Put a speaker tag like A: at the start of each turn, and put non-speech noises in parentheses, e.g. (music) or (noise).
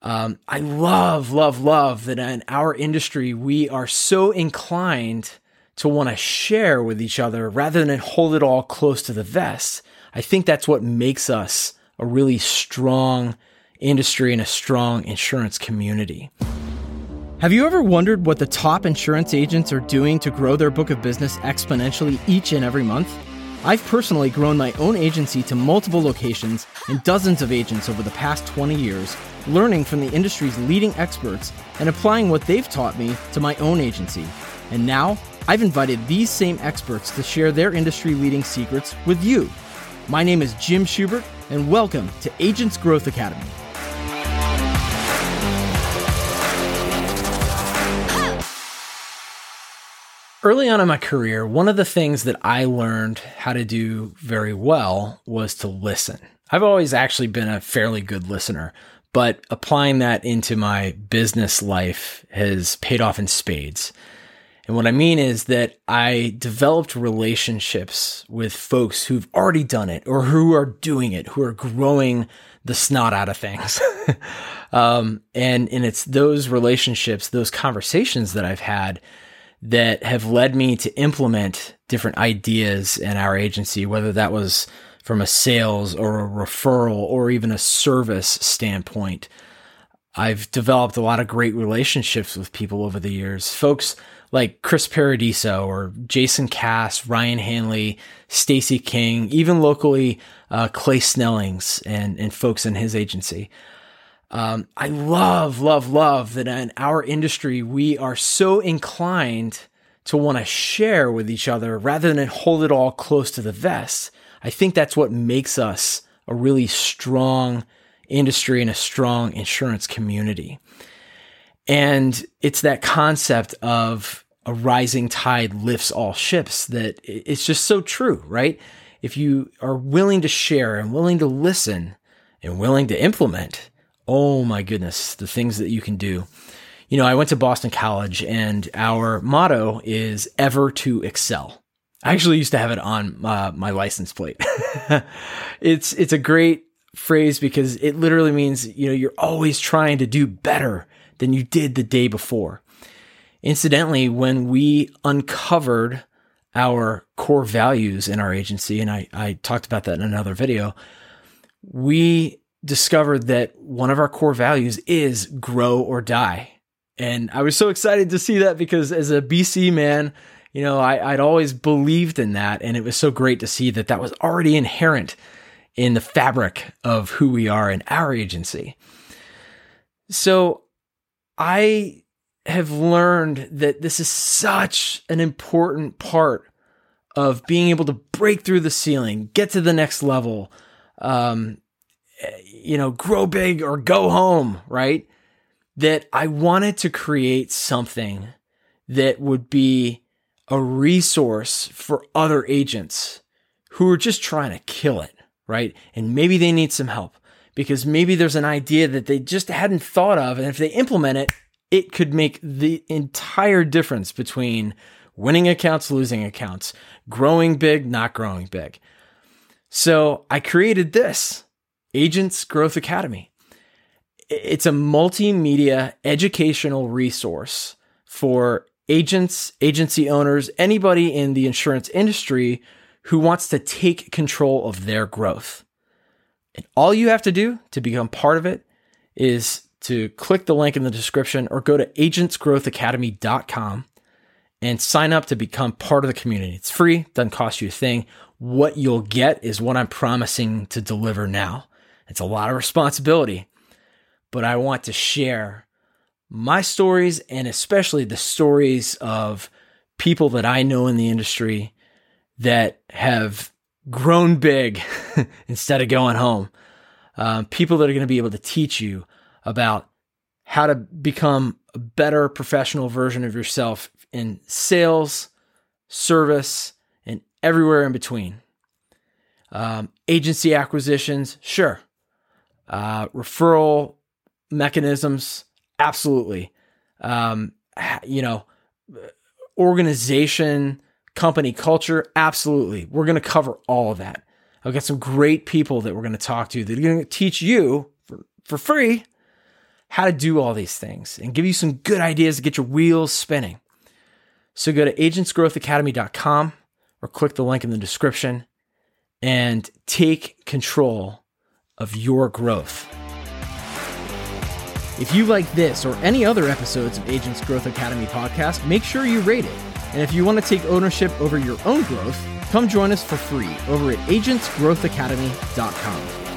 A: Um, I love, love, love that in our industry, we are so inclined to want to share with each other rather than hold it all close to the vest. I think that's what makes us a really strong industry and a strong insurance community.
B: Have you ever wondered what the top insurance agents are doing to grow their book of business exponentially each and every month? I've personally grown my own agency to multiple locations and dozens of agents over the past 20 years, learning from the industry's leading experts and applying what they've taught me to my own agency. And now, I've invited these same experts to share their industry leading secrets with you. My name is Jim Schubert, and welcome to Agents Growth Academy.
A: Early on in my career, one of the things that I learned how to do very well was to listen. I've always actually been a fairly good listener, but applying that into my business life has paid off in spades. And what I mean is that I developed relationships with folks who've already done it or who are doing it, who are growing the snot out of things. (laughs) um, and, and it's those relationships, those conversations that I've had that have led me to implement different ideas in our agency, whether that was from a sales or a referral or even a service standpoint. I've developed a lot of great relationships with people over the years. Folks like Chris Paradiso or Jason Cass, Ryan Hanley, Stacy King, even locally, uh, Clay Snellings and, and folks in his agency. Um, I love, love, love that in our industry, we are so inclined to want to share with each other rather than hold it all close to the vest. I think that's what makes us a really strong industry and a strong insurance community. And it's that concept of a rising tide lifts all ships that it's just so true, right? If you are willing to share and willing to listen and willing to implement, oh my goodness, the things that you can do. You know, I went to Boston College and our motto is ever to excel. I actually used to have it on uh, my license plate. (laughs) it's it's a great phrase because it literally means, you know, you're always trying to do better than you did the day before. Incidentally, when we uncovered our core values in our agency, and I, I talked about that in another video, we discovered that one of our core values is grow or die. And I was so excited to see that because as a BC man, you know, I, would always believed in that. And it was so great to see that that was already inherent in the fabric of who we are in our agency. So I have learned that this is such an important part of being able to break through the ceiling, get to the next level, um, you know, grow big or go home, right? That I wanted to create something that would be a resource for other agents who are just trying to kill it, right? And maybe they need some help because maybe there's an idea that they just hadn't thought of. And if they implement it, it could make the entire difference between winning accounts, losing accounts, growing big, not growing big. So I created this Agents Growth Academy. It's a multimedia educational resource for agents, agency owners, anybody in the insurance industry who wants to take control of their growth. And all you have to do to become part of it is to click the link in the description or go to agentsgrowthacademy.com and sign up to become part of the community. It's free, doesn't cost you a thing. What you'll get is what I'm promising to deliver now. It's a lot of responsibility, but I want to share my stories and especially the stories of people that I know in the industry that have grown big (laughs) instead of going home. Um, people that are going to be able to teach you about how to become a better professional version of yourself in sales, service, and everywhere in between. Um, agency acquisitions, sure. Uh, referral mechanisms, absolutely. Um, you know, organization, company culture, absolutely. We're going to cover all of that. I've got some great people that we're going to talk to that are going to teach you for, for free how to do all these things and give you some good ideas to get your wheels spinning. So go to agentsgrowthacademy.com or click the link in the description and take control of your growth.
B: If you like this or any other episodes of Agents Growth Academy podcast, make sure you rate it. And if you want to take ownership over your own growth, come join us for free over at agentsgrowthacademy.com.